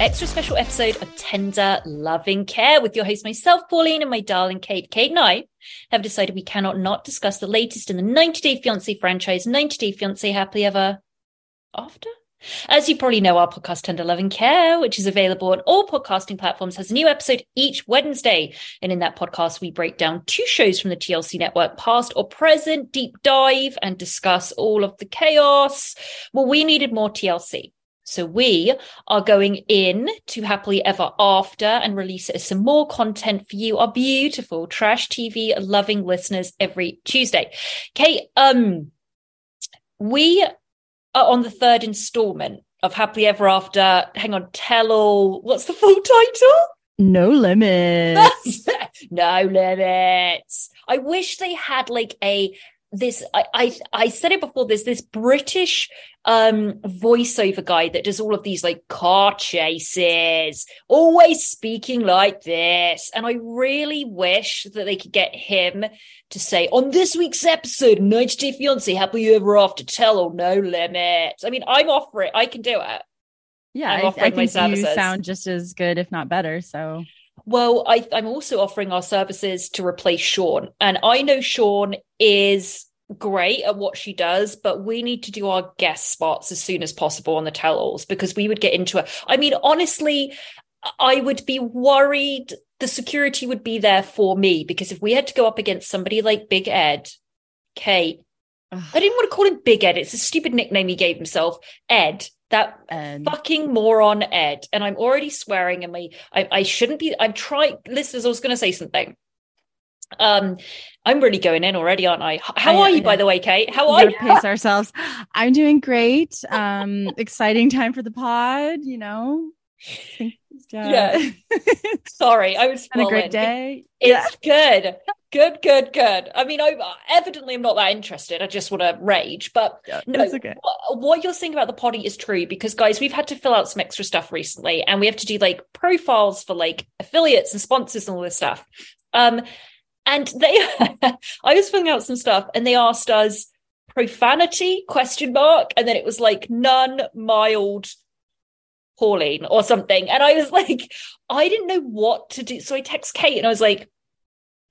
Extra special episode of Tender Loving Care with your host, myself, Pauline, and my darling Kate. Kate and I have decided we cannot not discuss the latest in the 90 Day Fiancé franchise, 90 Day Fiancé Happily Ever After? As you probably know, our podcast, Tender Loving Care, which is available on all podcasting platforms, has a new episode each Wednesday. And in that podcast, we break down two shows from the TLC network, past or present, deep dive, and discuss all of the chaos. Well, we needed more TLC. So we are going in to Happily Ever After and release some more content for you, our beautiful trash TV loving listeners every Tuesday. Kate, um, we are on the third installment of Happily Ever After. Hang on, tell all. What's the full title? No limits. no limits. I wish they had like a this I, I I said it before there's this British um voiceover guy that does all of these like car chases always speaking like this. And I really wish that they could get him to say on this week's episode 90 Day Fiance happily ever after tell or no limits? I mean I'm off for it. I can do it. Yeah, I'm I, offering I my think you sound just as good, if not better. So Well, I, I'm also offering our services to replace Shaun. And I know Shaun is great at what she does, but we need to do our guest spots as soon as possible on the tell alls because we would get into it. I mean, honestly, I would be worried the security would be there for me because if we had to go up against somebody like Big Ed, Kate, I didn't want to call him Big Ed. It's a stupid nickname he gave himself. Ed, that Ed. fucking moron Ed. And I'm already swearing and my I, I shouldn't be I'm trying listeners, I was gonna say something. Um I'm really going in already, aren't I? How I- are I you, by the way, Kate? How are you? pace ourselves. I'm doing great. Um, exciting time for the pod. You know. Think- Yeah. Sorry, I was Had a great day. It's good. Good, good, good. I mean, I evidently I'm not that interested. I just want to rage. But Yeah, no, okay. wh- what you're saying about the potty is true because, guys, we've had to fill out some extra stuff recently and we have to do like profiles for like affiliates and sponsors and all this stuff. Um, and they, I was filling out some stuff and they asked us profanity question mark. And then it was like none mild Pauline or something. And I was like, I didn't know what to do. So I text Kate and I was like,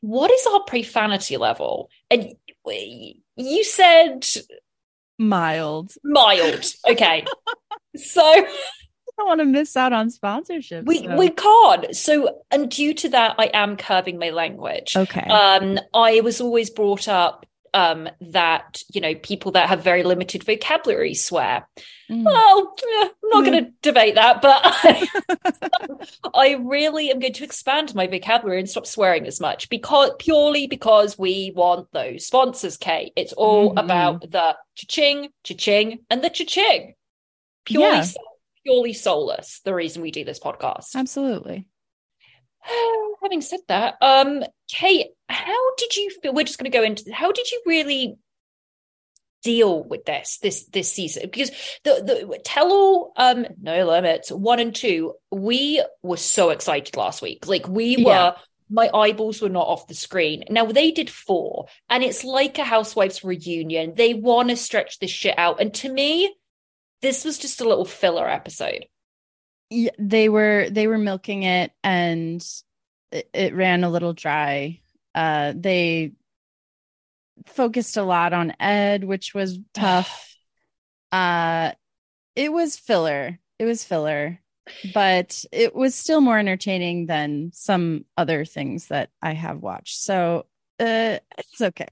what is our profanity level? And you said Mild. mild. Okay. so I don't want to miss out on sponsorships. we so- we can't. So and due to that, I am curbing my language. okay. Um, I was always brought up um, that you know people that have very limited vocabulary swear. Mm. Well, eh, I'm not Yeah. going to debate that, but I, I really am going to expand my vocabulary and stop swearing as much because purely because we want those sponsors, Kate. It's all Mhm. about the cha-ching, cha-ching, and the cha-ching. Purely, Yeah. purely soulless. The reason we do this podcast. Absolutely. Having said that, um, Kate, how did you feel? We're just going to go into how did you really deal with this this this season? Because the the tell all um no limits one and two, we were so excited last week. Like we were. Yeah. My eyeballs were not off the screen. Now they did four, and it's like a housewives reunion. They want to stretch this shit out, and to me, this was just a little filler episode. Yeah, they were they were milking it and it, it ran a little dry. Uh they focused a lot on Ed, which was tough. uh it was filler. It was filler, but it was still more entertaining than some other things that I have watched. So uh it's okay.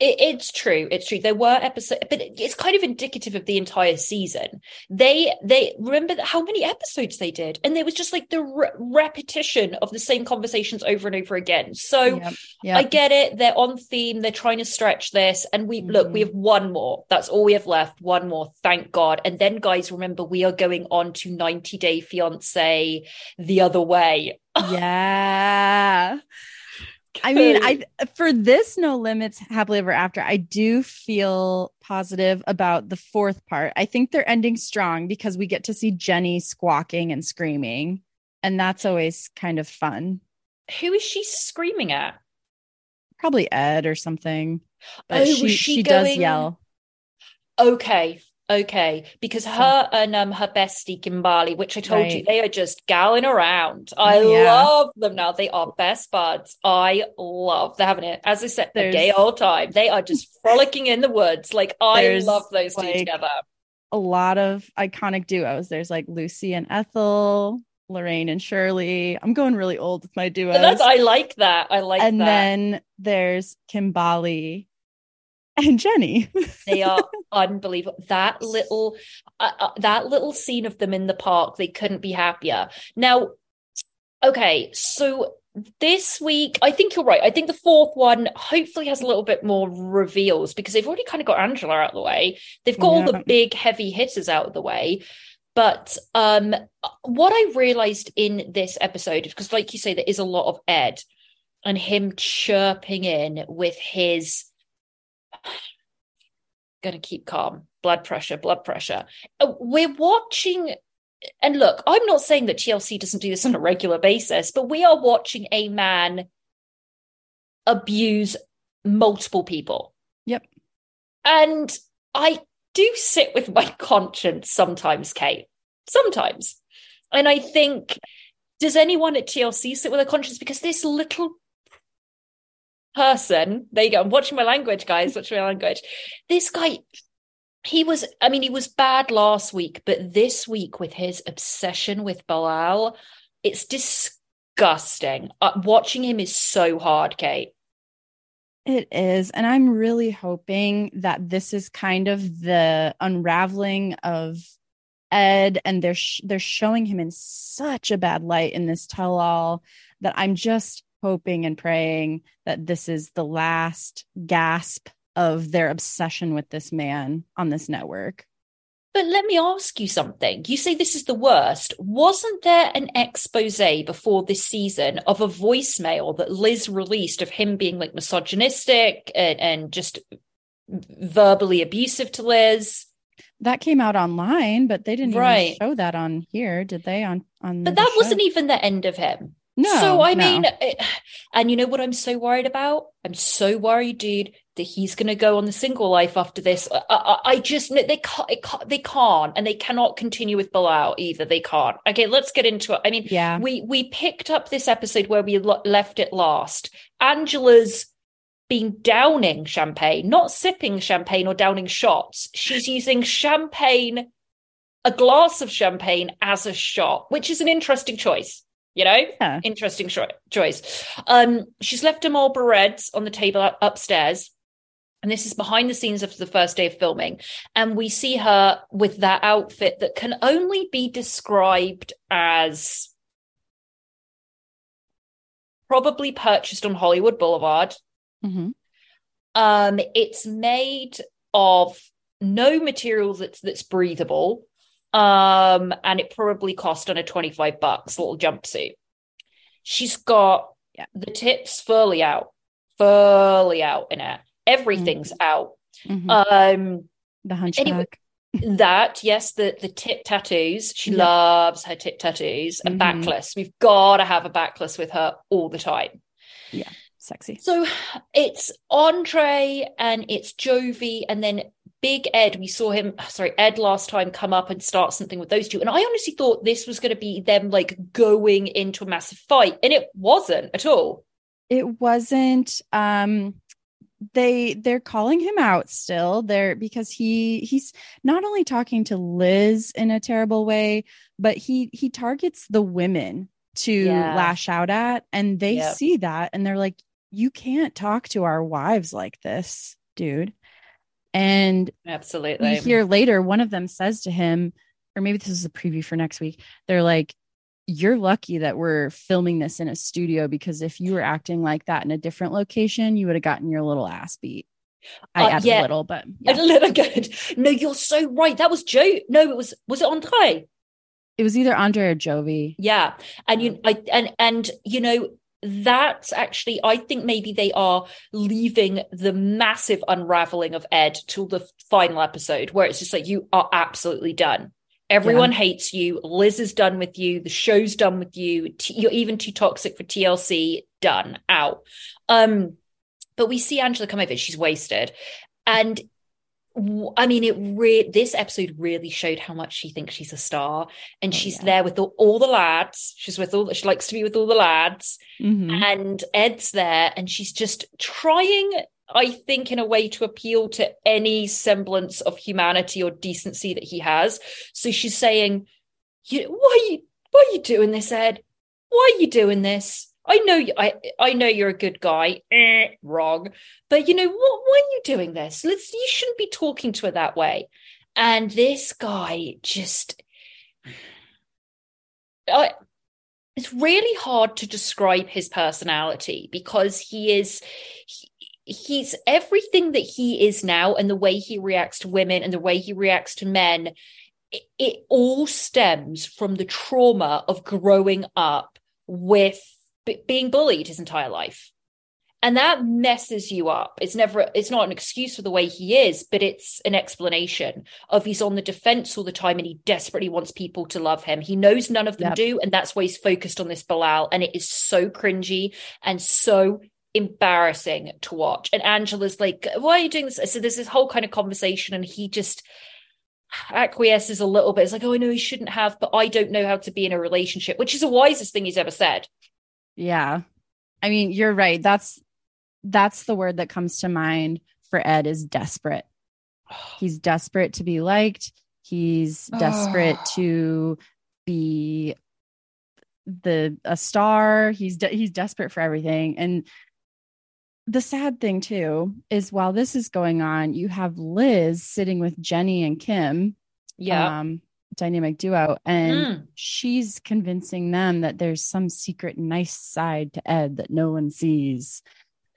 It, it's true. It's true. There were episodes, but it's kind of indicative of the entire season. They, they remember how many episodes they did, and there was just like the re- repetition of the same conversations over and over again. So. I get it. They're on theme. They're trying to stretch this, and we look. We Mhm. have one more. That's all we have left. One more. Thank God. And then, guys, remember we are going on to 90 Day Fiance the other way. yeah. I mean, I for this no limits happily ever after, I do feel positive about the fourth part. I think they're ending strong because we get to see Jenny squawking and screaming, and that's always kind of fun. Who is she screaming at? Probably Ed or something. But Oh, she she, she does yell. Okay. Okay. Because her and um her bestie Kimberly, which I told you, they are just galling around. I yeah. love them now. They are best buds. I love they're having it. As I said, There's- gay old time. They are just frolicking in the woods. Like I love those two together. A lot of iconic duos. There's like Lucy and Ethel, Laverne and Shirley. I'm going really old with my duos. I like that. I like and that. And then there's Kimberly and Jenny. They are unbelievable. That little, uh, uh, that little scene of them in the park, they couldn't be happier. Now, okay, so this week, I think you're right. I think the fourth one hopefully has a little bit more reveals because they've already kind of got Angela out of the way. They've got all the big heavy hitters out of the way. But um, what I realized in this episode, because like you say, there is a lot of Ed and him chirping in with his gonna keep calm. Blood pressure blood pressure. Uh, we're watching and look i'm not saying that tlc doesn't do this on a regular basis but we are watching a man abuse multiple people. Yep. and i do sit with my conscience sometimes kate. Sometimes. And i think does anyone at tlc sit with a conscience? Because this little person there you go i'm watching my language guys watching my language this guy he was i mean he was bad last week but this week with his obsession with bilal it's disgusting uh, watching him is so hard kate It is. And I'm really hoping that this is kind of the unraveling of Ed and they're sh- they're showing him in such a bad light in this tell all that I'm just hoping and praying that this is the last gasp of their obsession with this man on this network. But let me ask you something. You say this is the worst. Wasn't there an expose before this season of a voicemail that Liz released of him being like misogynistic and, and just verbally abusive to Liz? That came out online, but they didn't Right. even show that on here, did they? On on But that show? wasn't even the end of him. No. So I no. mean, it, and you know what I'm so worried about? I'm so worried, dude, that he's going to go on the single life after this. I, I, I just they can't, it can't, they can't, and they cannot continue with Bilal either. They can't. Okay, let's get into it. I mean, Yeah. we we picked up this episode where we lo- left it last. Angela's been downing champagne, not sipping champagne or downing shots. She's using champagne, a glass of champagne as a shot, which is an interesting choice. You know, Yeah. interesting cho- choice. Um, she's left a Marlboro Reds on the table up- upstairs. And this is behind the scenes of the first day of filming. And we see her with that outfit that can only be described as probably purchased on Hollywood Boulevard. Mhm. Um, it's made of no material that's that's breathable. Um, and it probably cost under 25 bucks, little jumpsuit. She's got Yeah. the tips fully out, fully out in it. Everything's out. Mhm. Um, the hunchback. that yes the the tip tattoos she Yep. loves her tip tattoos and Mhm. backless we've got to have a backless with her all the time yeah Sexy. so it's andrei and it's jovi and then big ed we saw him sorry ed last time come up and start something with those two and i honestly thought this was going to be them like going into a massive fight and it wasn't at all it wasn't um they they're calling him out still there because he he's not only talking to Liz in a terrible way but he he targets the women to Yeah. lash out at and they Yep. see that and they're like you can't talk to our wives like this dude and absolutely. hear later one of them says to him or maybe this is a preview for next week they're like you're lucky that we're filming this in a studio because if you were acting like that in a different location you would have gotten your little ass beat. I Uh, added yeah. a little but a little good. No you're so right. That was joe no it was was it andrei? It was either andrei or jovi. Yeah. And you I and and you know that's actually I think maybe they are leaving the massive unraveling of Ed till the final episode where it's just like you are absolutely done. Everyone hates you. Liz is done with you. The show's done with you. You're even too toxic for TLC. Done. Out. Um, but we see Angela come over. She's wasted, and I mean, it. Re- this episode really showed how much she thinks she's a star, and Oh, she's yeah. there with all, all the lads. She's with all. She likes to be with all the lads, Mhm. and Ed's there, and she's just trying. I think in a way to appeal to any semblance of humanity or decency that he has. So she's saying, "You, why are you, why are you doing this, Ed? Why are you doing this? I know I, I know you're a good guy. Eh, wrong, but you know what? Why are you doing this? Let's. You shouldn't be talking to her that way." And this guy just, I, it's really hard to describe his personality because he is he, he's everything that he is now and the way he reacts to women and the way he reacts to men it, it all stems from the trauma of growing up with b- being bullied his entire life. And that messes you up. It's never it's not an excuse for the way he is but it's an explanation of he's on the defense all the time and he desperately wants people to love him. He knows none of them Yep. do and that's why he's focused on this bilal and it is so cringy and so embarrassing to watch. And Angela's like why are you doing this? So there's this whole kind of conversation and he just acquiesces a little bit. It's like oh I know he shouldn't have but I don't know how to be in a relationship which is the wisest thing he's ever said yeah. I mean you're right. That's that's the word that comes to mind for ed is desperate. He's desperate to be liked. He's desperate to be the a star. He's de- he's desperate for everything. And the sad thing too is while this is going on you have liz sitting with jenny and kim. Yeah um dynamic duo and Mm. she's convincing them that there's some secret nice side to ed that no one sees.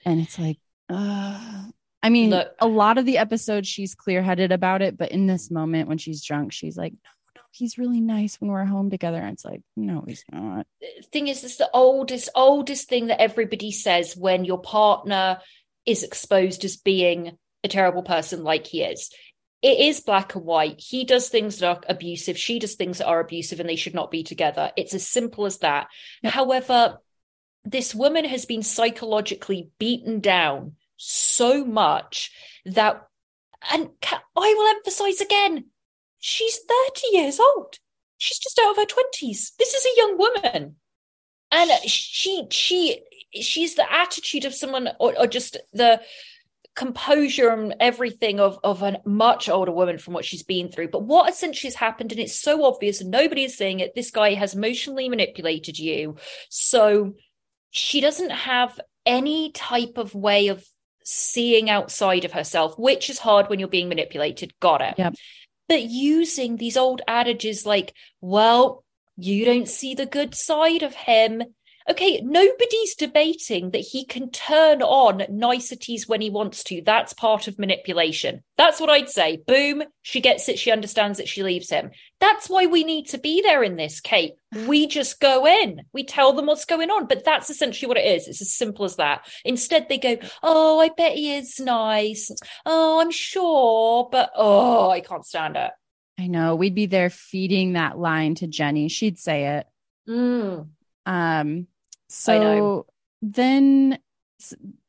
And it's like uh i mean Look- a lot of the episodes she's clear-headed about it but in this moment when she's drunk she's like no no he's really nice when we're home together. And it's like no he's not. Thing is it's the oldest oldest thing that everybody says when your partner is exposed as being a terrible person like he is it is black and white. He does things that are abusive. She does things that are abusive and they should not be together. It's as simple as that. Yep. however this woman has been psychologically beaten down so much that and i will emphasize again she's 30 years old. She's just out of her 20s this is a young woman. And she she she's the attitude of someone or, or just the composure and everything of of a much older woman from what she's been through but what essentially has happened and it's so obvious and nobody is saying it this guy has emotionally manipulated you so she doesn't have any type of way of seeing outside of herself, which is hard when you're being manipulated. Got it. Yep. But using these old adages like, well, you don't see the good side of him. Okay, nobody's debating that he can turn on niceties when he wants to. That's part of manipulation. That's what I'd say. Boom, she gets it, she understands it, she leaves him. That's why we need to be there in this, Kate. We just go in, we tell them what's going on. But that's essentially what it is. It's as simple as that. Instead, they go, Oh, I bet he is nice. Oh, I'm sure, but oh, I can't stand it. I know. We'd be there feeding that line to Jenny. She'd say it. Mm. Um. So then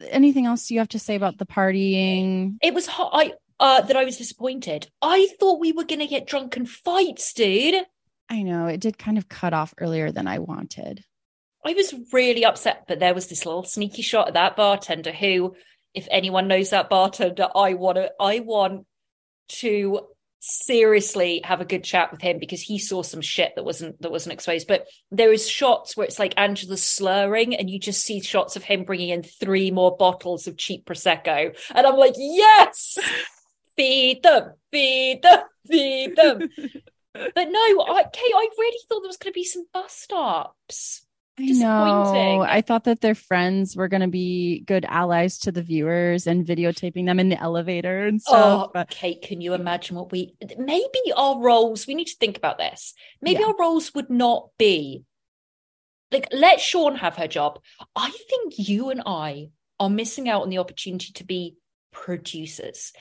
anything else you have to say about the partying? It was hot. I uh, that I was disappointed. I thought we were going to get drunk and fights, dude. I know it did kind of cut off earlier than I wanted. I was really upset, but there was this little sneaky shot of that bartender who, if anyone knows that bartender, I want to, I want to seriously have a good chat with him because he saw some shit that wasn't that wasn't exposed. But there is shots where it's like Angela slurring, and you just see shots of him bringing in three more bottles of cheap prosecco, and I'm like, yes, feed them, feed them, feed them. but no, I, Kate, I really thought there was going to be some bus stops. Know. I thought that their friends were going to be good allies to the viewers and videotaping them in the elevator and oh, stuff. Oh, but Kate, can you imagine what we maybe our roles? We need to think about this. Maybe Yeah. our roles would not be like let Shaun have her job. I think you and I are missing out on the opportunity to be producers,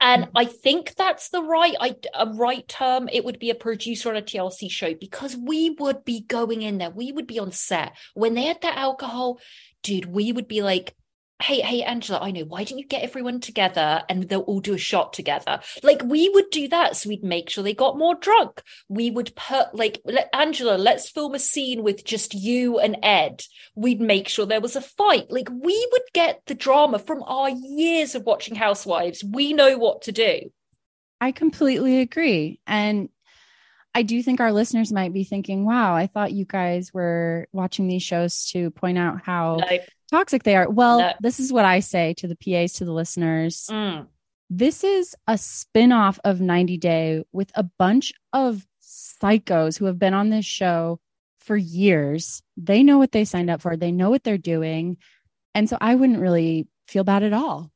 and Mhm. I think that's the right I, a right term. It would be a producer on a TLC show because we would be going in there. We would be on set when they had that alcohol, dude. We would be like hey hey angela i know. Why don't you get everyone together and they'll all do a shot together? Like we would do that so we'd make sure they got more drunk. We would put like let, angela let's film a scene with just you and ed. We'd make sure there was a fight. Like we would get the drama from our years of watching housewives. We know what to do. I completely agree. And I do think our listeners might be thinking, wow, I thought you guys were watching these shows to point out how no. Toxic they are. Well, No. this is what I say to the PAs, to the listeners. Mm. This is a spin off of 90 Day with a bunch of psychos who have been on this show for years. They know what they signed up for, they know what they're doing. And so I wouldn't really feel bad at all.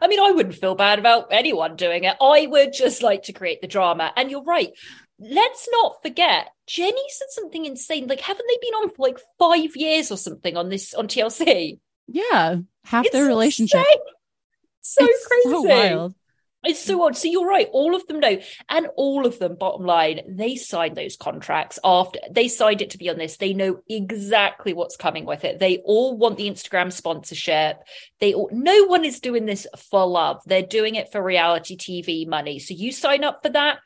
I mean, I wouldn't feel bad about anyone doing it. I would just like to create the drama. And you're right. Let's not forget, Jenny said something insane. Like, haven't they been on for like five years or something on this on TLC? Yeah. Half It's their relationship. insane. So It's crazy. So wild. It's so odd. So you're right. All of them know. And all of them, bottom line, they signed those contracts after they signed it to be on this. They know exactly what's coming with it. They all want the Instagram sponsorship. They all, no one is doing this for love. They're doing it for reality TV money. So you sign up for that.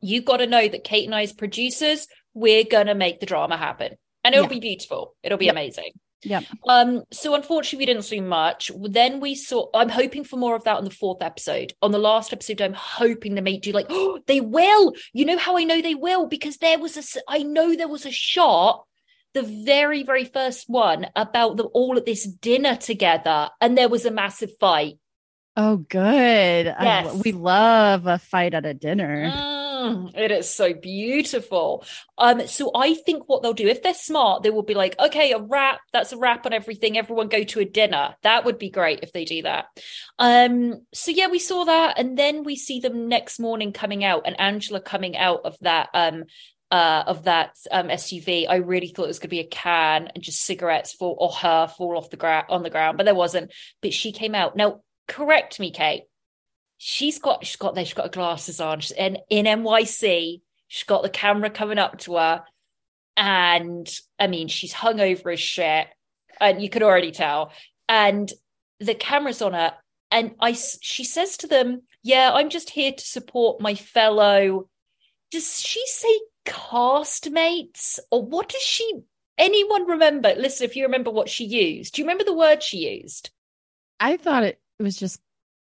You got to know that Kate and I, as producers, we're going to make the drama happen. And it'll Yeah. be beautiful. It'll be Yep. amazing. Yeah. Um, so unfortunately, we didn't see much. Then we saw. I'm hoping for more of that on the fourth episode. On the last episode, I'm hoping they may do like, oh, they will. You know how I know they will because there was a, I know there was a shot, the very very first one about them all at this dinner together, and there was a massive fight. Oh, good. I- Yes. we love a fight at a dinner. Mm, it is so beautiful. Um, so I think what they'll do, if they're smart, they will be like, okay, a wrap, that's a wrap on everything. Everyone go to a dinner. That would be great if they do that. Um, so yeah, we saw that, and then we see them next morning coming out, and Angela coming out of that um uh of that um SUV. I really thought it was gonna be a can and just cigarettes fall or her fall off the ground on the ground, but there wasn't. But she came out. Now, correct me, Kate she's got she's got there she's got her glasses on. She's in in NYC she's got the camera coming up to her. And I mean she's hung over as shit. And you could already tell. And the camera's on her. And I she says to them yeah I'm just here to support my fellow. Does she say castmates or what does she anyone remember? Listen if you remember what she used. Do you remember the word she used? I thought it was just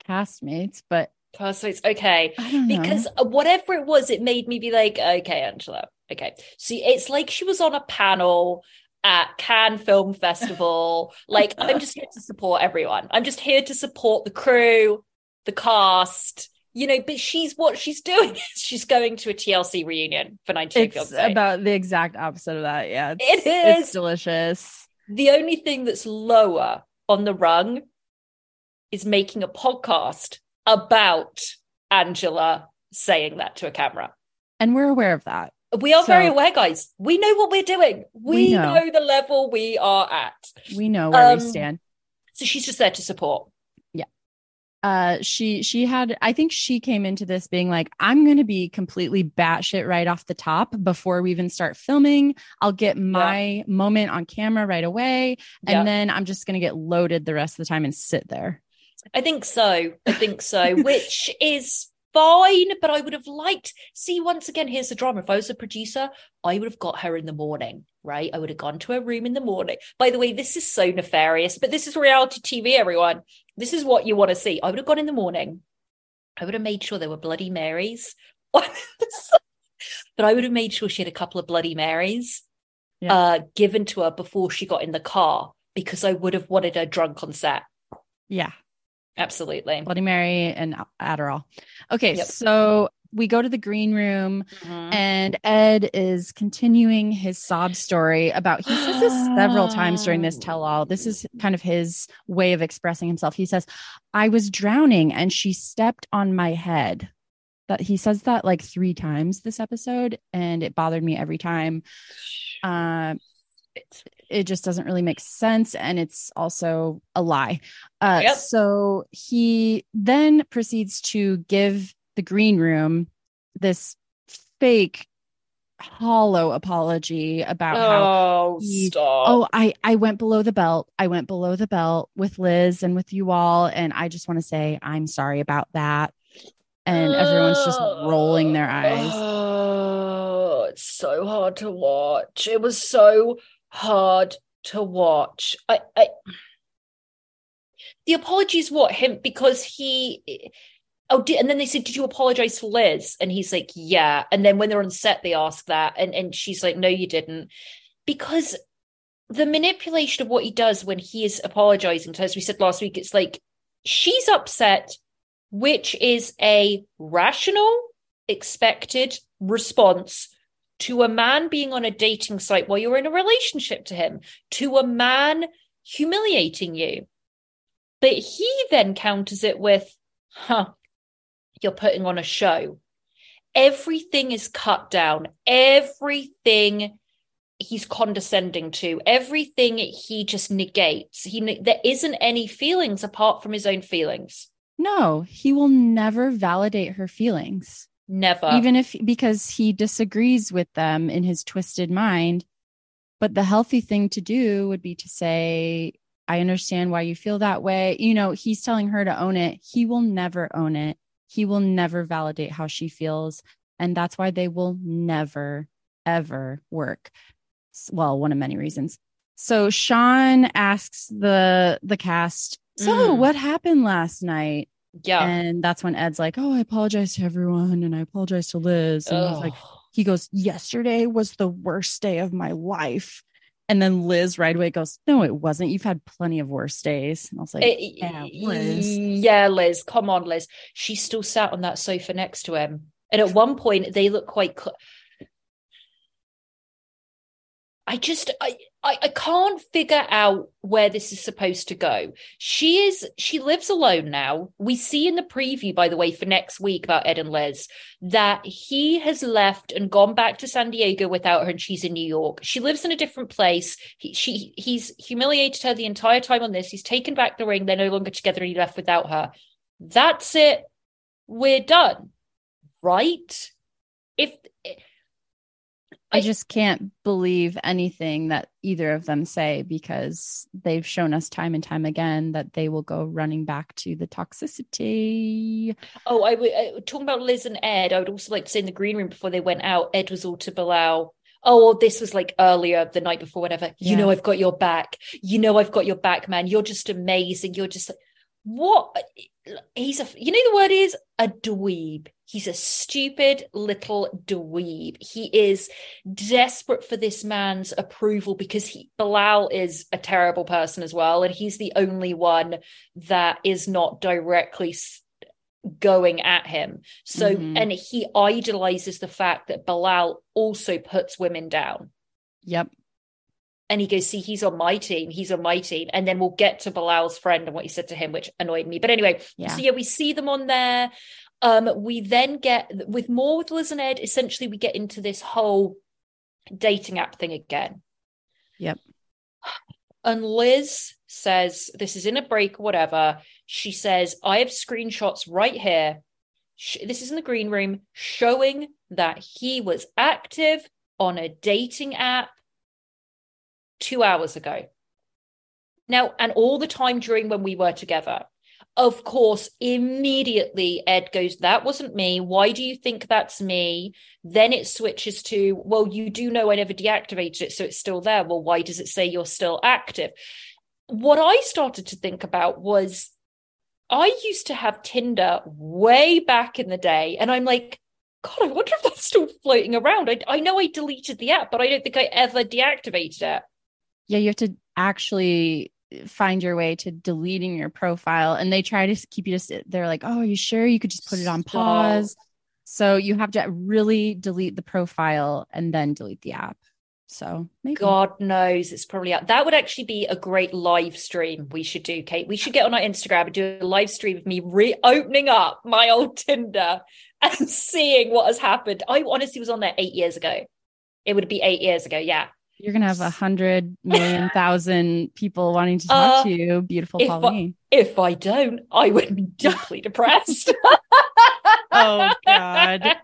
castmates, but castmates okay because uh, whatever it was, it made me be like, okay, Angela, okay. See, it's like she was on a panel at Cannes Film Festival. like, I'm just here to support everyone. I'm just here to support the crew, the cast. You know, but she's what she's doing. she's going to a TLC reunion for 90 Day It's Fiancé. about the exact opposite of that. Yeah. It It's. It's delicious. the only thing that's lower on the rung is making a podcast about Angela saying that to a camera. And we're aware of that. We are very aware, guys. We know what we're doing. We, We know. know. the level we are at. We know where Um, we stand. So she's just there to support. Yeah. Uh she she had i think she came into this being like i'm gonna be completely batshit right off the top before we even start filming i'll get my moment on camera right away and Yeah. then i'm just gonna get loaded the rest of the time and sit there I think so. I think so, which is fine, but I would have liked see once again here's the drama. If I was a producer, I would have got her in the morning, right? I would have gone to her room in the morning. By the way, this is so nefarious, but this is reality TV, everyone. This is what you want to see. I would have gone in the morning. I would have made sure there were Bloody Marys. but I would have made sure she had a couple of Bloody Marys Yeah. uh, given to her before she got in the car because I would have wanted her drunk on set. yeah Absolutely. bloody mary and adderall. Okay Yep. so we go to the green room Mhm. and ed is continuing his sob story about he says this several times during this tell all this is kind of his way of expressing himself. He says i was drowning and she stepped on my head. That he says that like three times this episode and it bothered me every time. Um it just doesn't really make sense and it's also a lie uh Yep. so he then proceeds to give the green room this fake hollow apology about how Oh, he- stop. oh i i went below the belt i went below the belt with liz and with you all and i just want to say i'm sorry about that and everyone's just rolling their eyes Oh, it's so hard to watch. It was so hard to watch. I, I the apologies what him because he oh did, and then they said did you apologize for Liz? And he's like yeah. And then when they're on set they ask that and and she's like no you didn't. Because the manipulation of what he does when he is apologizing to us we said last week it's like she's upset which is a rational expected response to a man being on a dating site while you're in a relationship to him to a man humiliating you but he then counters it with, huh, you're putting on a show. Everything is cut down. Everything he's condescending to, everything he just negates. He there isn't any feelings apart from his own feelings. no he will never validate her feelings Never. even if because he disagrees with them in his twisted mind but the healthy thing to do would be to say i understand why you feel that way. You know he's telling her to own it. He will never own it. He will never validate how she feels. And that's why they will never ever work. Well one of many reasons. So shaun asks the the cast so Mm. what happened last night yeah. and that's when Ed's like, Oh, I apologize to everyone and I apologize to Liz. And I was like, he goes, Yesterday was the worst day of my life. And then Liz right away goes, No, it wasn't. You've had plenty of worse days. And I was like, Eh, Yeah, Liz. yeah, Liz. Come on, Liz. She still sat on that sofa next to him. And at one point, they look quite. Cl- I just, I, I, I can't figure out where this is supposed to go. She is, she lives alone now. We see in the preview, by the way, for next week about Ed and Liz, that he has left and gone back to San Diego without her, and she's in New York. She lives in a different place. He, she, he's humiliated her the entire time on this. He's taken back the ring. They're no longer together, and he left without her. That's it. We're done, right? If I just can't believe anything that either of them say because they've shown us time and time again that they will go running back to the toxicity. Oh, I would uh, talking about Liz and Ed. I would also like to say in the green room before they went out, Ed was all to Bilal. Oh, this was like earlier the night before, whatever. You know, I've got your back. You know, I've got your back, man. You're just amazing. You're just like, what he's a you know the word is? A dweeb. He's a stupid little dweeb. He is desperate for this man's approval because he bilal is a terrible person as well and he's the only one that is not directly going at him. So mm-hmm. and he idolizes the fact that bilal also puts women down. Yep and he goes, see, he's on my team. He's on my team. And then we'll get to Bilal's friend and what he said to him, which annoyed me. But anyway, yeah. so yeah, we see them on there. Um, we then get with more with Liz and Ed, essentially we get into this whole dating app thing again. Yep. And Liz says, this is in a break whatever. She says, I have screenshots right here. This is in the green room showing that he was active on a dating app two hours ago. Now, and all the time during when we were together, of course, immediately Ed goes, That wasn't me. Why do you think that's me? Then it switches to, Well, you do know I never deactivated it, so it's still there. Well, why does it say you're still active? What I started to think about was I used to have Tinder way back in the day, and I'm like, God, I wonder if that's still floating around. I, I know I deleted the app, but I don't think I ever deactivated it yeah, you have to actually find your way to deleting your profile and they try to keep you to sit they're like oh are you sure? You could just put it on pause. So you have to really delete the profile and then delete the app. So maybe. god knows it's probably out. That would actually be a great live stream we should do kate. We should get on our instagram and do a live stream of me reopening up my old tinder and seeing what has happened. I honestly was on there eight years ago. It would be eight years ago yeah you're gonna have a hundred million thousand people wanting to talk uh, to you, beautiful if Pauline. I, if I don't, I would be deeply depressed. oh God.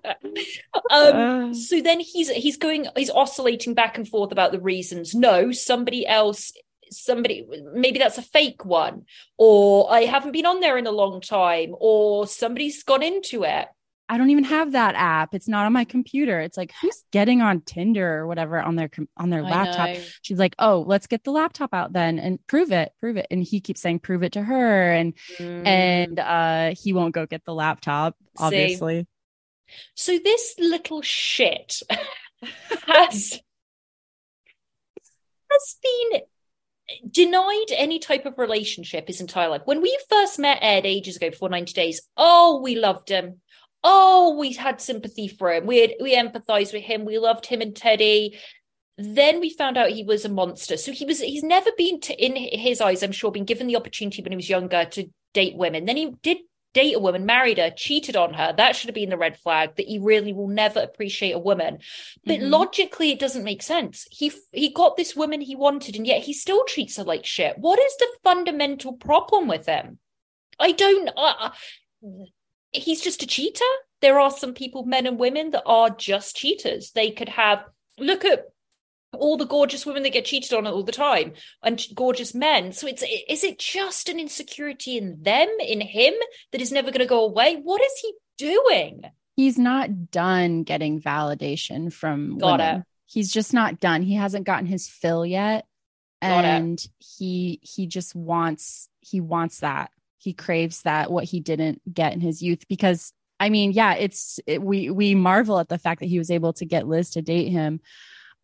Um, uh. so then he's he's going he's oscillating back and forth about the reasons. No, somebody else somebody maybe that's a fake one or i haven't been on there in a long time or somebody's gone into it I don't even have that app. It's not on my computer. It's like who's getting on Tinder or whatever on their on their laptop. She's like, "Oh, let's get the laptop out then and prove it, prove it." And he keeps saying, "Prove it to her," and mm. and uh, he won't go get the laptop, obviously. See? So this little shit has has been denied any type of relationship his entire life. When we first met Ed ages ago, before 90 days, oh, we loved him oh, we had sympathy for him. We had, we empathized with him. We loved him and Teddy. Then we found out he was a monster. So he was he's never been to, in his eyes, I'm sure, been given the opportunity when he was younger to date women. Then he did date a woman, married her, cheated on her. That should have been the red flag that he really will never appreciate a woman. But mm-hmm. logically, it doesn't make sense. He he got this woman he wanted, and yet he still treats her like shit. What is the fundamental problem with him? I don't. Uh, he's just a cheater. There are some people, men and women, that are just cheaters. They could have look at all the gorgeous women that get cheated on all the time and gorgeous men so it's is it just an insecurity in them in him that is never going to go away what is he doing he's not done getting validation from Got women. It. he's just not done he hasn't gotten his fill yet Got and it. he he just wants he wants that he craves that what he didn't get in his youth because I mean, yeah, it's it, we we marvel at the fact that he was able to get Liz to date him,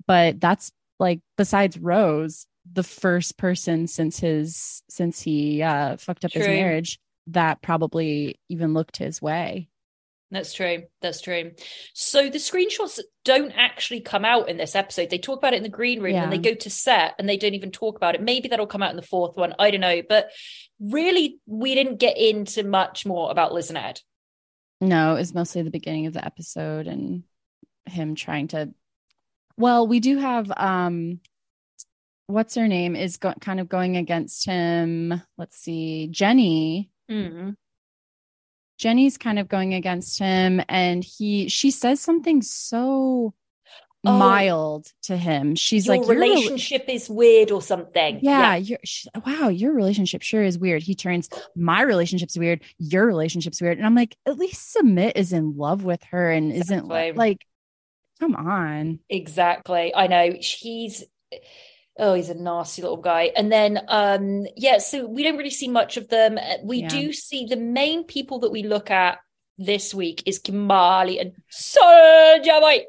but that's like besides Rose, the first person since his since he uh fucked up true. his marriage that probably even looked his way. That's true. That's true. So the screenshots don't actually come out in this episode. They talk about it in the green room yeah. and they go to set and they don't even talk about it. Maybe that'll come out in the fourth one. I don't know. But really, we didn't get into much more about Liz and Ed. No, it was mostly the beginning of the episode and him trying to. Well, we do have um, what's her name is go- kind of going against him. Let's see, Jenny. Mm-hmm. Jenny's kind of going against him, and he she says something so oh, mild to him. She's your like, your relationship is weird or something. Yeah, yeah. wow, your relationship sure is weird. He turns, my relationship's weird. Your relationship's weird, and I'm like, at least Sumit is in love with her and exactly. isn't like, come on. Exactly. I know she's Oh, he's a nasty little guy. And then, um, yeah, so we don't really see much of them. Uh, We Yeah. do see the main people that we look at this week is Kimali and White.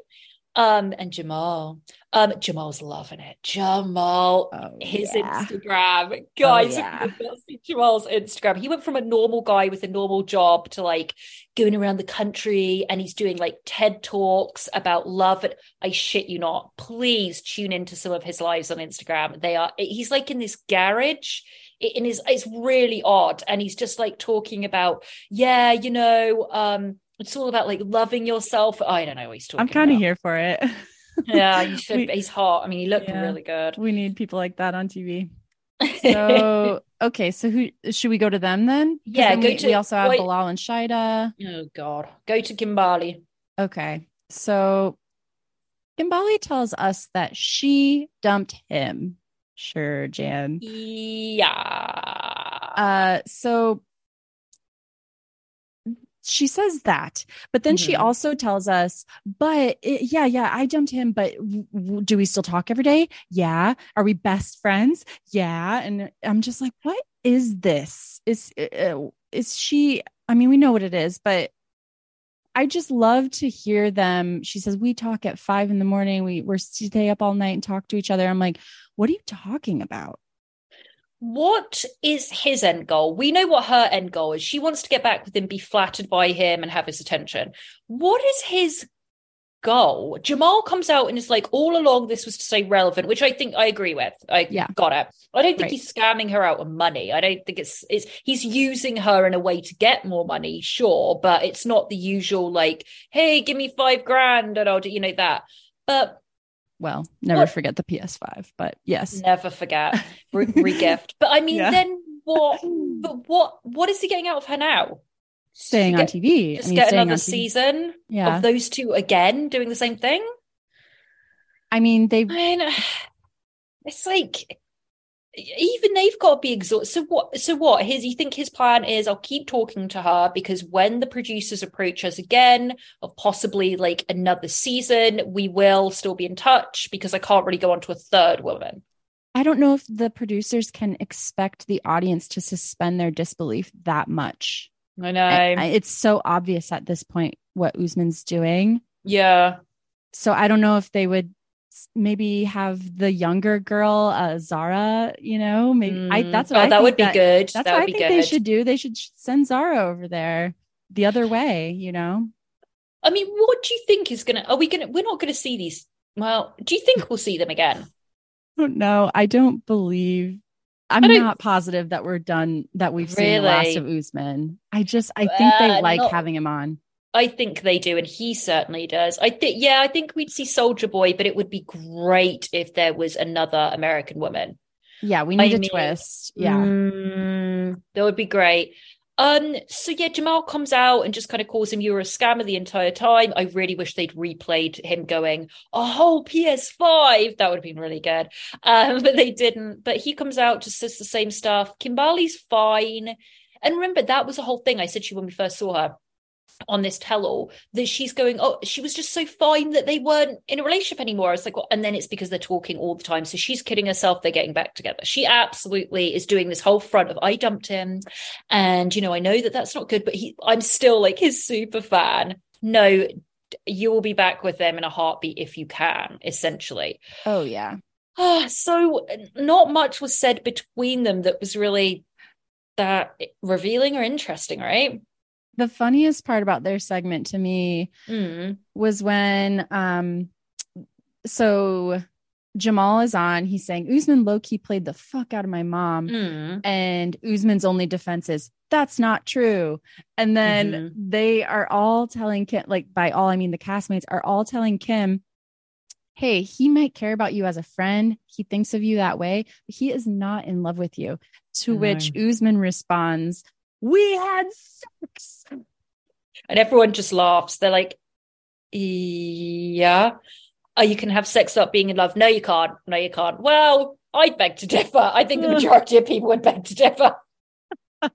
Um, and Jamal. Um, Jamal's loving it. Jamal, Oh, his yeah. Instagram. Guys, yeah. if you've not seen Jamal's Instagram, he went from a normal guy with a normal job to like going around the country and he's doing like TED Talks about love. And I shit you not. Please tune into some of his lives on Instagram. They are, he's like in this garage. It, and it's, it's really odd. And he's just like talking about, yeah, you know, um, it's all about like loving yourself. I don't know what he's talking I'm kind of here for it. Yeah, you should. We- he's hot. I mean, he looked Yeah. really good. we need people like that on TV. So okay, so who should we go to them then? Yeah, then go we, to- we also have wait. Bilal and Shida. oh God, go to Kimberly. Okay. So Kimberly tells us that she dumped him. Sure, Jan. Yeah. Uh so she says that, but then she Mhm. also tells us, but it- yeah, yeah, I dumped him, but w- w- do we still talk every day? Yeah. Are we best friends? Yeah. And I'm just like, what is this? Is uh, is she? I mean, we know what it is, but I just love to hear them. She says we talk at five in the morning. We we stay up all night and talk to each other. I'm like, what are you talking about? What is his end goal? We know what her end goal is. She wants to get back with him, be flattered by him, and have his attention. What is his goal? Jamal comes out and is like, all along, this was to stay relevant, which I think I agree with. I Yeah. got it. I don't think Right. he's scamming her out of money. I don't think it's it's he's using her in a way to get more money, sure, but it's not the usual like, hey, give me five grand and I'll do you know that. But Well, never What- forget the PS5, but yes. never forget re- regift. But I mean, Yeah. then what? But what? What is he getting out of her now? Staying To on get- TV. Just I mean, get another season Yeah. of those two again doing the same thing. I mean, they I mean, it's like even they've got to be exhausted. So what? So what? His you think his plan is? I'll keep talking to her because when the producers approach us again of possibly like another season, we will still be in touch because I can't really go on to a third woman. I don't know if the producers can expect the audience to suspend their disbelief that much. I know. I- it's so obvious at this point what Usman's doing. yeah. So I don't know if they would maybe have the younger girl, uh, Zara. You know, maybe I, Mm. that's oh, what I that think would be good. That's that what I think good. they should do. They should send Zara over there the other way. You know, I mean, what do you think is gonna? Are we gonna? We're not gonna see these. Well, do you think we'll see them again? no, I don't believe. I'm don't- not positive that we're done. That we've seen the last of Usman. I just I think they Uh, like not- having him on. I think they do, and he certainly does. I think, yeah, I think we'd see Soldier Boy, but it would be great if there was another American woman. Yeah, we need a mean, twist. Yeah. Mm, that would be great. Um, so yeah, Jamal comes out and just kind of calls him you're a scammer the entire time. I really wish they'd replayed him going a whole PS5. That would have been really good. Um, but they didn't. But he comes out, just says the same stuff. Kimberly's fine. And remember, that was the whole thing I said to you when we first saw her on this tell-all that she's going oh she was just so fine that they weren't in a relationship anymore. It's like well, and then it's because they're talking all the time. So she's kidding herself. They're getting back together. She absolutely is doing this whole front of i dumped him and you know i know that that's not good but he i'm still like his super fan. No you will be back with them in a heartbeat if you can essentially. Oh yeah. Ah, so not much was said between them that was really that revealing or interesting right The funniest part about their segment to me mm. was when um so Jamal is on, he's saying Usman low key played the fuck out of my mom. Mm. And Usman's only defense is that's not true. And then Mhm. they are all telling Kim, like by all I mean the castmates are all telling Kim, hey, he might care about you as a friend. He thinks of you that way, but he is not in love with you. To which Usman responds, We had sex. And everyone just laughs. They're like, yeah. Oh, you can have sex without being in love. No, you can't. No, you can't. Well, I'd beg to differ. I think the majority of people would beg to differ.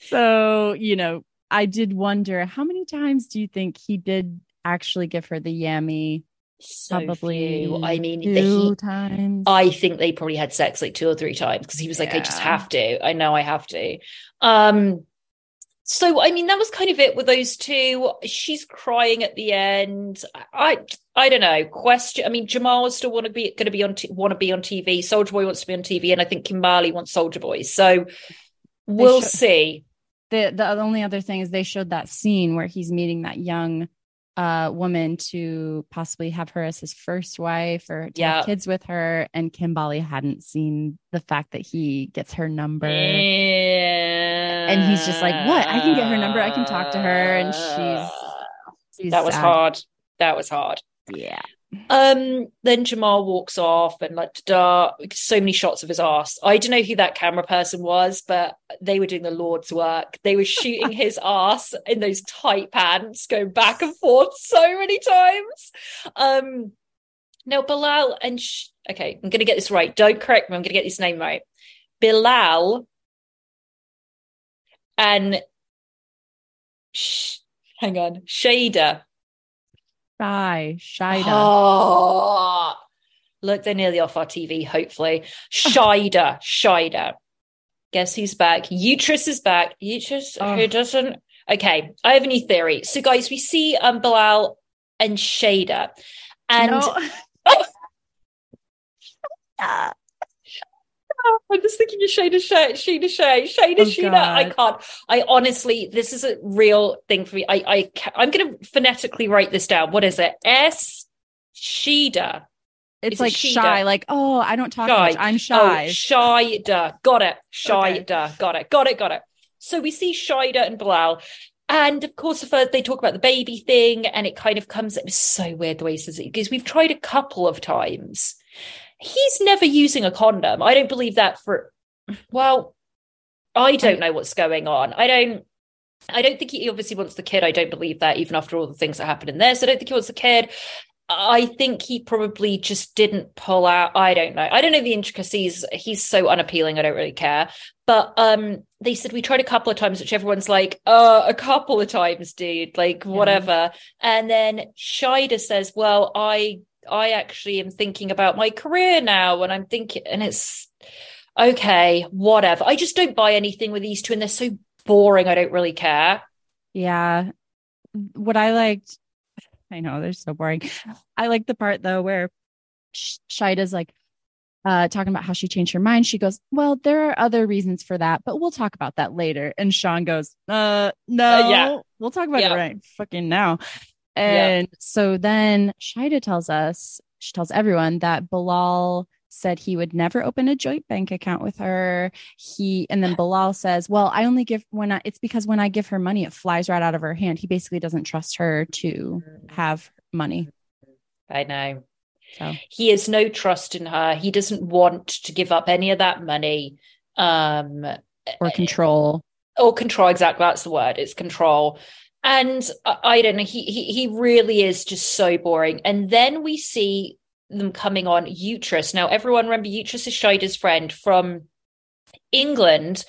So, you know, I did wonder how many times do you think he did actually give her the yummy So Probably few. I mean, two the, he, times. I think they probably had sex like two or three times because he was like, I just have to. I know I have to. Um, so I mean, that was kind of it with those two. She's crying at the end. I I don't know. Question. I mean, Jamal still want to be going to be on t- want to be on TV. Soldier Boy wants to be on TV, and I think Kimberly wants Soldier Boy. So we'll should- see. the the only other thing is they showed that scene where he's meeting that young uh woman to possibly have her as his first wife or to Yeah. have kids with her and Kimberly hadn't seen the fact that he gets her number And he's just like, "What? I can get her number. I can talk to her." And she's- she's that was sad. hard. That was hard. yeah Um, then Jamal walks off and like da so many shots of his ass. I don't know who that camera person was, but they were doing the Lord's work. They were shooting his ass in those tight pants, going back and forth so many times. Um, now Bilal and sh- okay, I'm gonna get this right. Don't correct me. I'm gonna get this name right. Bilal and sh- hang on, Shader. Shy Shida Oh, look, they're nearly off our TV, hopefully. Shida, Shida. Guess who's back? Uterus is back. Uterus, Oh. who doesn't? Okay, I have a new theory. So, guys, we see um, Bilal and Shada. And No. I'm just thinking of Shada Shay, Shada Shay, Shada Oh, Shada. I can't. I honestly, this is a real thing for me. I, I, I'm going to phonetically write this down. What is it? S Shida. it's like Shida? shy like oh I don't talk Shy. much I'm oh, shy Oh, Shida. Got it. Okay. Shida. Got it. Got it. Got it. So we see Shida and Bilal. And of course, first they talk about the baby thing, and it kind of comes. It was so weird the way he says it because we've tried a couple of times. He's never using a condom. I don't believe that for. Well, I don't know what's going on. I don't. I don't think he obviously wants the kid. I don't believe that, even after all the things that happened in there. So I don't think he wants the kid. I think he probably just didn't pull out. I don't know. I don't know the intricacies. He's so unappealing. I don't really care. But um, they said we tried a couple of times, which everyone's like, uh, a couple of times, dude. Like whatever. And then Shida says, "Well, I I actually am thinking about my career now, and I'm thinking, and it's okay, whatever. I just don't buy anything with these two, and they're so boring. I don't really care. Yeah. What I liked, I know they're so boring. I like the part though where Sh- Shida's like uh talking about how she changed her mind. She goes, Well, there are other reasons for that, but we'll talk about that later. And Shaun goes, Uh no, yeah. we'll talk about Yeah. it right fucking now. And so then Shida tells us, she tells everyone that Bilal said he would never open a joint bank account with her. He and then Bilal says, "Well, I only give when I it's because when I give her money it flies right out of her hand." He basically doesn't trust her to have money. I know. So He has no trust in her. He doesn't want to give up any of that money. Um, or control. or control exactly that's the word it's control and I, don't know he, he he really is just so boring. And then we see them coming on Utrus. now everyone remember Utrus is Shida's friend from england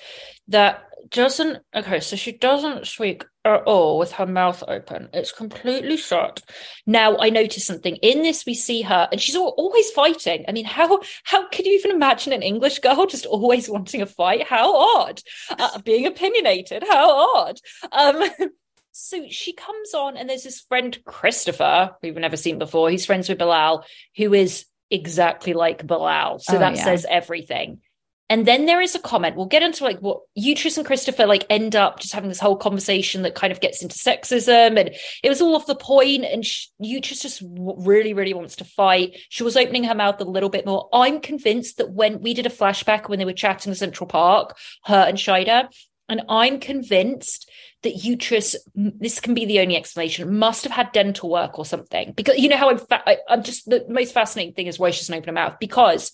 that doesn't okay so she doesn't speak at all with her mouth open. It's completely shut. Now i noticed something. In this we see her and she's always fighting. I mean how how could you even imagine an english girl just always wanting a fight? How odd. Uh, being opinionated. How odd. Um so she comes on and there's this friend christopher who we've never seen before he's friends with bilal who is exactly like bilal so Oh, that yeah. says everything and then there is a comment. We'll get into like what Uterus and Christopher like end up just having this whole conversation that kind of gets into sexism, and it was all off the point. And Uterus just really, really wants to fight. She was opening her mouth a little bit more. I'm convinced that when we did a flashback when they were chatting in Central Park, her and Shida, and I'm convinced that Uterus, this can be the only explanation, must have had dental work or something. Because you know how I'm, fa- I, I'm just the most fascinating thing is why she doesn't open her mouth because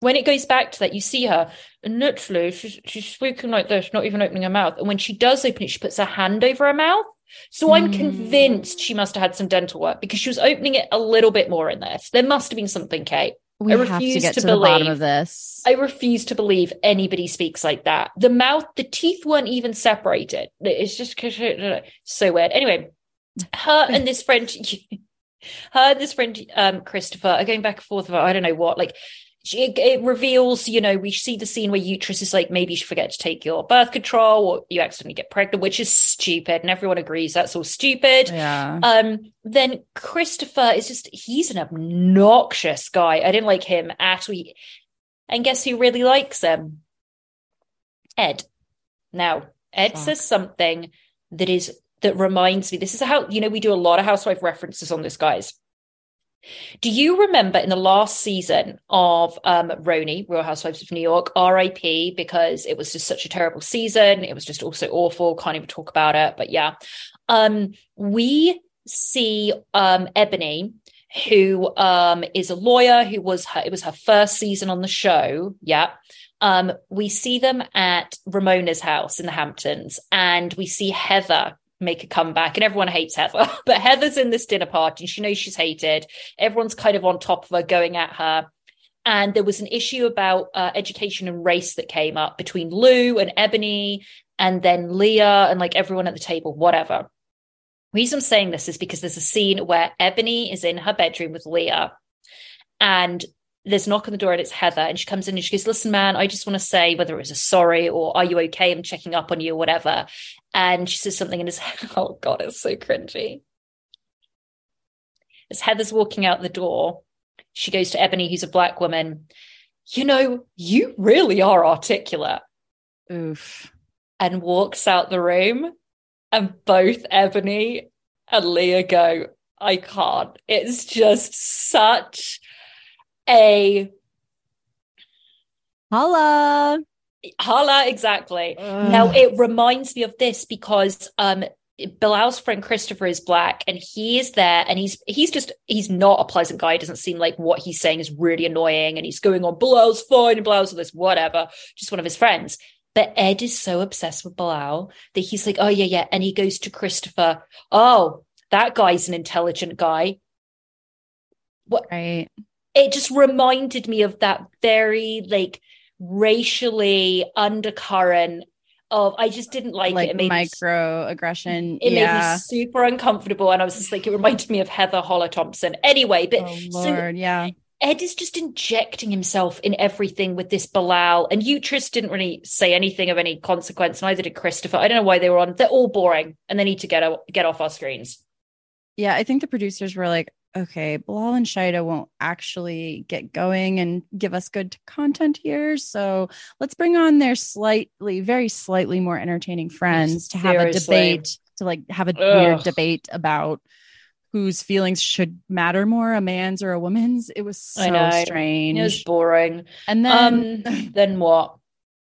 when it goes back to that, you see her, and literally she's she's speaking like this, not even opening her mouth. And when she does open it, she puts her hand over her mouth. So I'm Mm. convinced she must have had some dental work because she was opening it a little bit more in this. There must have been something, Kate. We I have to refuse get to to, the bottom believe- of this. I refuse to believe anybody speaks like that. The mouth, the teeth weren't even separated. It's just so weird. Anyway, her and this friend, her and this friend um Christopher are going back and forth about I don't know what like it, it reveals you know we see the scene where Uterus is like maybe you forget to take your birth control or you accidentally get pregnant which is stupid and everyone agrees that's all stupid. Yeah. um then Christopher is just he's an obnoxious guy. I didn't like him at all. And guess who really likes him? Ed. Now Ed Fuck. says something that is that reminds me this is how you know we do a lot of housewife references on this guys do you remember in the last season of um Roni, Real Housewives of New York, RIP, because it was just such a terrible season. It was just also awful. Can't even talk about it. But yeah. Um, we see um Ebony, who um is a lawyer, who was her it was her first season on the show. Yeah. Um, we see them at Ramona's house in the Hamptons, and we see Heather make a comeback, and everyone hates Heather. But Heather's in this dinner party, she knows she's hated. Everyone's kind of on top of her, going at her. And there was an issue about uh, education and race that came up between Lou and Ebony, and then Leah, and like everyone at the table, whatever. Reason I'm saying this is because there's a scene where Ebony is in her bedroom with Leah, and there's a knock on the door and it's Heather. And she comes in and she goes, Listen, man, I just want to say whether it was a sorry or are you okay? I'm checking up on you or whatever. And she says something in his head. Oh God, it's so cringy. As Heather's walking out the door, she goes to Ebony, who's a black woman. You know, you really are articulate. Oof. And walks out the room. And both Ebony and Leah go, I can't. It's just such a Holla. Holla, exactly. Ugh. Now it reminds me of this because um Bilal's friend Christopher is black and he is there and he's he's just he's not a pleasant guy. It doesn't seem like what he's saying is really annoying and he's going on Bilal's fine and Bilal's all this, whatever, just one of his friends. But Ed is so obsessed with Bilal that he's like, oh yeah, yeah. And he goes to Christopher, oh, that guy's an intelligent guy. What Right. It just reminded me of that very like racially undercurrent of I just didn't like, Like, it. It made me, microaggression. it made me super uncomfortable, and I was just like, it reminded me of Heather Holler Thomson. Anyway, but oh so yeah. Ed is just injecting himself in everything with this Bilal, and Uterus didn't really say anything of any consequence. Neither did Christopher. I don't know why they were on. They're all boring, and they need to get o- get off our screens. Yeah, I think the producers were like, okay, Bilal and Shida won't actually get going and give us good content here. So let's bring on their slightly, very slightly more entertaining friends to have a debate, to like have a weird debate about whose feelings should matter more, a man's or a woman's. It was so strange. It was boring. and then, um, then what?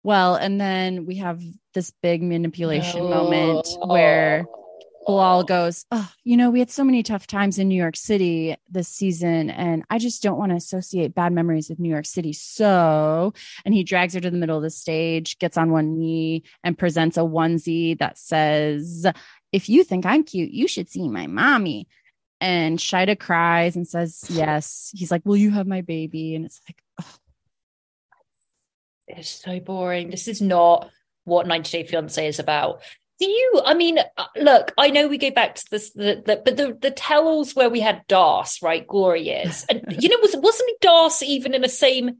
well, and then we have this big manipulation Oh. moment where Bilal goes, Oh, you know, we had so many tough times in New York City this season, and I just don't want to associate bad memories with New York City. So, and he drags her to the middle of the stage, gets on one knee, and presents a onesie that says, If you think I'm cute, you should see my mommy. And Shida cries and says, Yes. He's like, Will you have my baby? And it's like, It's so boring. This is not what 90 Day Fiance is about. Do you? I mean, uh, look, I know we go back to this, the, the, but the the tell-alls where we had Das, right? Glory years, and you know, was wasn't Das even in the same?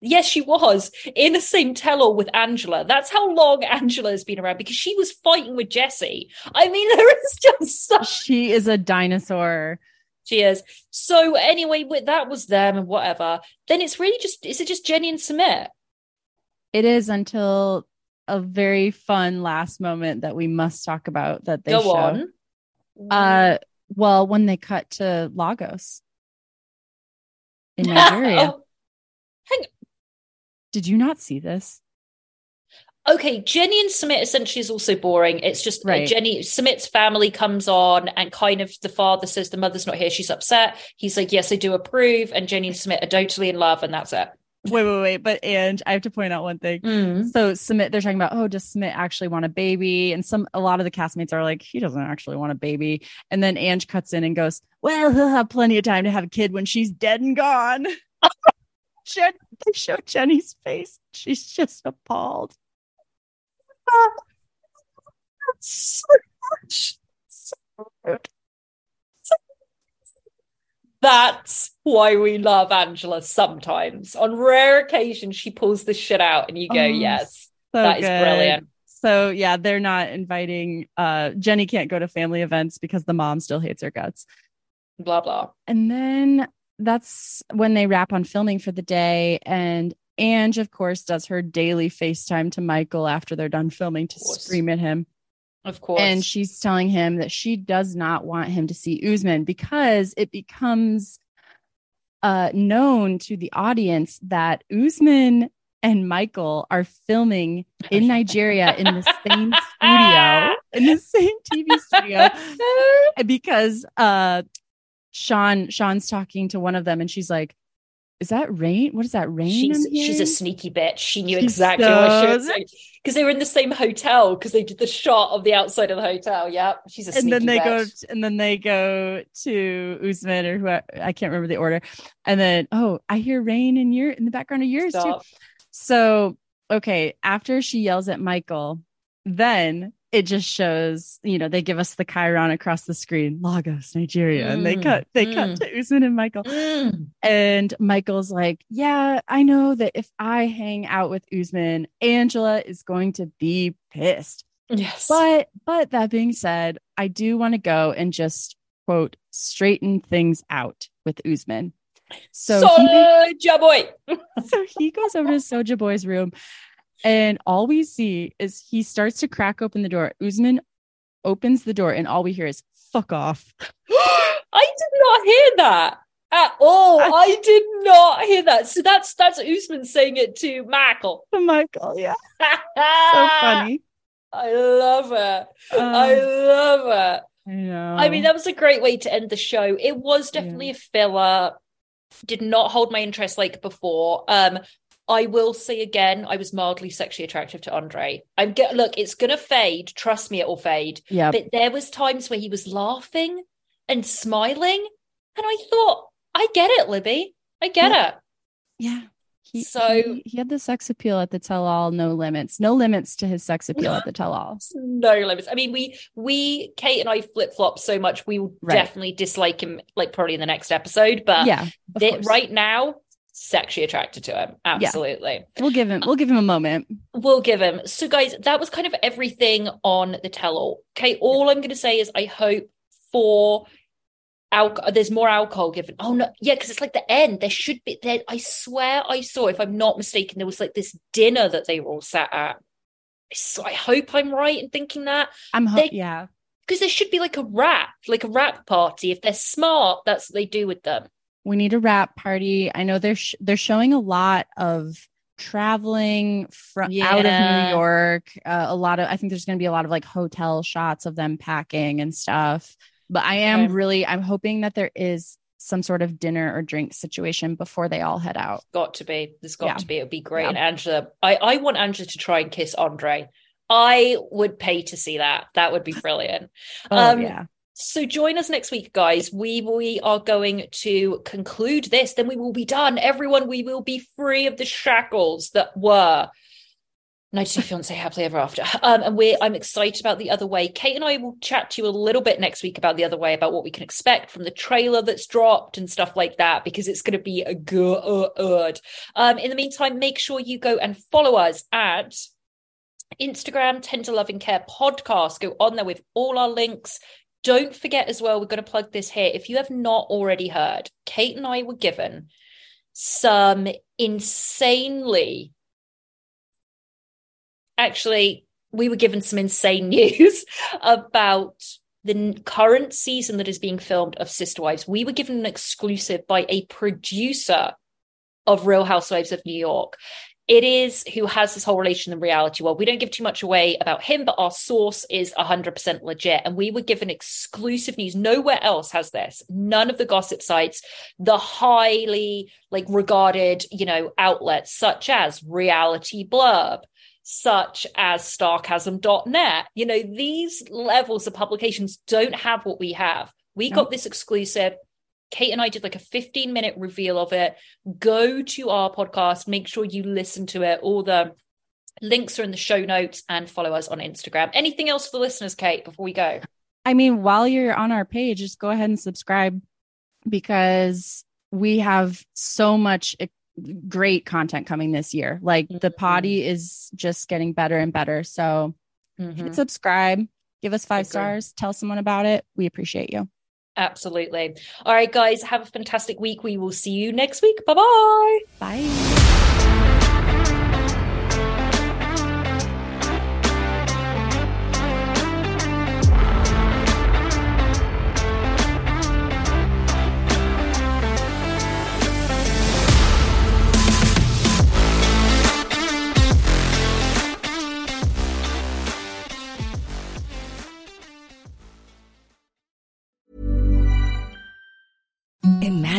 Yes, she was in the same tell-all with Angela. That's how long Angela has been around because she was fighting with Jesse. I mean, there is just such She is a dinosaur. she is. So anyway, with- that was them and whatever. Then it's really just is it just Jenny and Sumit? It is until a very fun last moment that we must talk about that they Go show. on. Uh, well, when they cut to Lagos in Nigeria, Oh, did you not see this? okay, Jenny and Sumit essentially is also boring. It's just uh, Jenny Sumit's family comes on and kind of the father says the mother's not here, she's upset. He's like, Yes, I do approve, and Jenny and Sumit are totally in love, and that's it. Wait, wait, wait. But and I have to point out one thing. Mm. So Sumit, they're talking about, oh, does Sumit actually want a baby? And some, a lot of the castmates are like, he doesn't actually want a baby. And then Ange cuts in and goes, well, he'll have plenty of time to have a kid when she's dead and gone. Jen, they show Jenny's face. She's just appalled. So much. So rude. That's why we love Angela sometimes. On rare occasions, she pulls this shit out and you go, Oh, yes, So that is good. brilliant. So yeah, they're not inviting uh Jenny can't go to family events because the mom still hates her guts. Blah, blah. And then that's when they wrap on filming for the day. And Ange, of course, does her daily FaceTime to Michael after they're done filming to scream at him. Of course. And she's telling him that she does not want him to see Usman because it becomes uh, known to the audience that Usman and Michael are filming in Nigeria in the same studio, in the same TV studio, because uh, Shaun Shaun's talking to one of them, and she's like, "Is that rain? What is that rain?" She's she's a sneaky bitch. She knew She's exactly what she was so- saying because they were in the same hotel because they did the shot of the outside of the hotel. Yep, she's a and sneaky then they go and then they go to Usman or who I can't remember the order. And then oh, I hear rain in your in the background of yours Stop. too. So okay, after she yells at Michael, then it just shows, you know, they give us the Chiron across the screen, Lagos, Nigeria, and they Mm, cut they mm. cut to Usman and Michael. Mm. And Michael's like, Yeah, I know that if I hang out with Usman, Angela is going to be pissed. Yes, But but that being said, I do want to go and just quote straighten things out with Usman. So he, Soulja boy. so he goes over to Soja Boy's room, and all we see is he starts to crack open the door. Usman opens the door, and all we hear is "fuck off." I did not hear that at all. I- I did not hear that. So that's that's Usman saying it to Michael. Michael, yeah, so funny. I love it. I Um, love it. I. I mean, that was a great way to end the show. It was Yeah. definitely a filler. Did not hold my interest like before. Um, I will say again, I was mildly sexually attractive to Andrei. I'm get look, it's gonna fade. Trust me, it will fade. yeah, But there was times where he was laughing and smiling, and I thought, I get it, Libby. I get it. yeah. He, So- he, he had the sex appeal at the tell-all, no limits, no limits to his sex appeal at the tell-all. No limits. I mean, we we Kate and I flip flop so much. We will Right. definitely dislike him, like probably in the next episode. But yeah, course. right now, sexually attracted to him. Absolutely. We'll give him. We'll give him a moment. We'll give him. So, guys, that was kind of everything on the tell all. Okay. All I'm going to say is I hope for alcohol, there's more alcohol given. Oh, no. Yeah. Because it's like the end. There should be, there. I swear I saw, if I'm not mistaken, there was like this dinner that they were all sat at. So I hope I'm right in thinking that I'm. Ho- yeah. because there should be like a rap, like a rap party. If they're smart, that's what they do with them. We need a wrap party. I know they're sh- they're showing a lot of traveling from out of New York. Uh, a lot of I think there's going to be a lot of like hotel shots of them packing and stuff. But I am Okay. really I'm hoping that there is some sort of dinner or drink situation before they all head out. Got to be. There's got Yeah. to be. It would be great. Yeah. And Angela, I, I want Angela to try and kiss Andrei. I would pay to see that. That would be brilliant. Oh Um, yeah. So join us next week, guys. We we are going to conclude this. Then we will be done. Everyone, we will be free of the shackles that were 92 Fiance Happily Ever After. Um, and we I'm excited about the other way. Kate and I will chat to you a little bit next week about the other way, about what we can expect from the trailer that's dropped and stuff like that, because it's going to be a good. Um, in the meantime, make sure you go and follow us at Instagram, Tender Loving Care Podcast. Go on there with all our links. Don't forget as well, we're going to plug this here. If you have not already heard, Kate and I were given some insanely, actually, we were given some insane news about the current season that is being filmed of Sister Wives. We were given an exclusive by a producer of Real Housewives of New York. It is who has this whole relation in reality world. We don't give too much away about him, but our source is 100% legit. And we were given exclusive news. Nowhere else has this. None of the gossip sites, the highly like regarded, you know, outlets such as Reality Blurb, such as Starcasm.net. You know, these levels of publications don't have what we have. We got this exclusive. Kate and I did like a 15 minute reveal of it. Go to our podcast, make sure you listen to it. All the links are in the show notes and follow us on Instagram. Anything else for the listeners, Kate, before we go? I mean, while you're on our page, just go ahead and subscribe. because we have so much e- great content coming this year. Like the Mhm. potty is just getting better and better. So Mhm. hit subscribe, give us five stars, tell someone about it. We appreciate you. Absolutely. All right, guys, have a fantastic week. We will see you next week. Bye bye. Bye.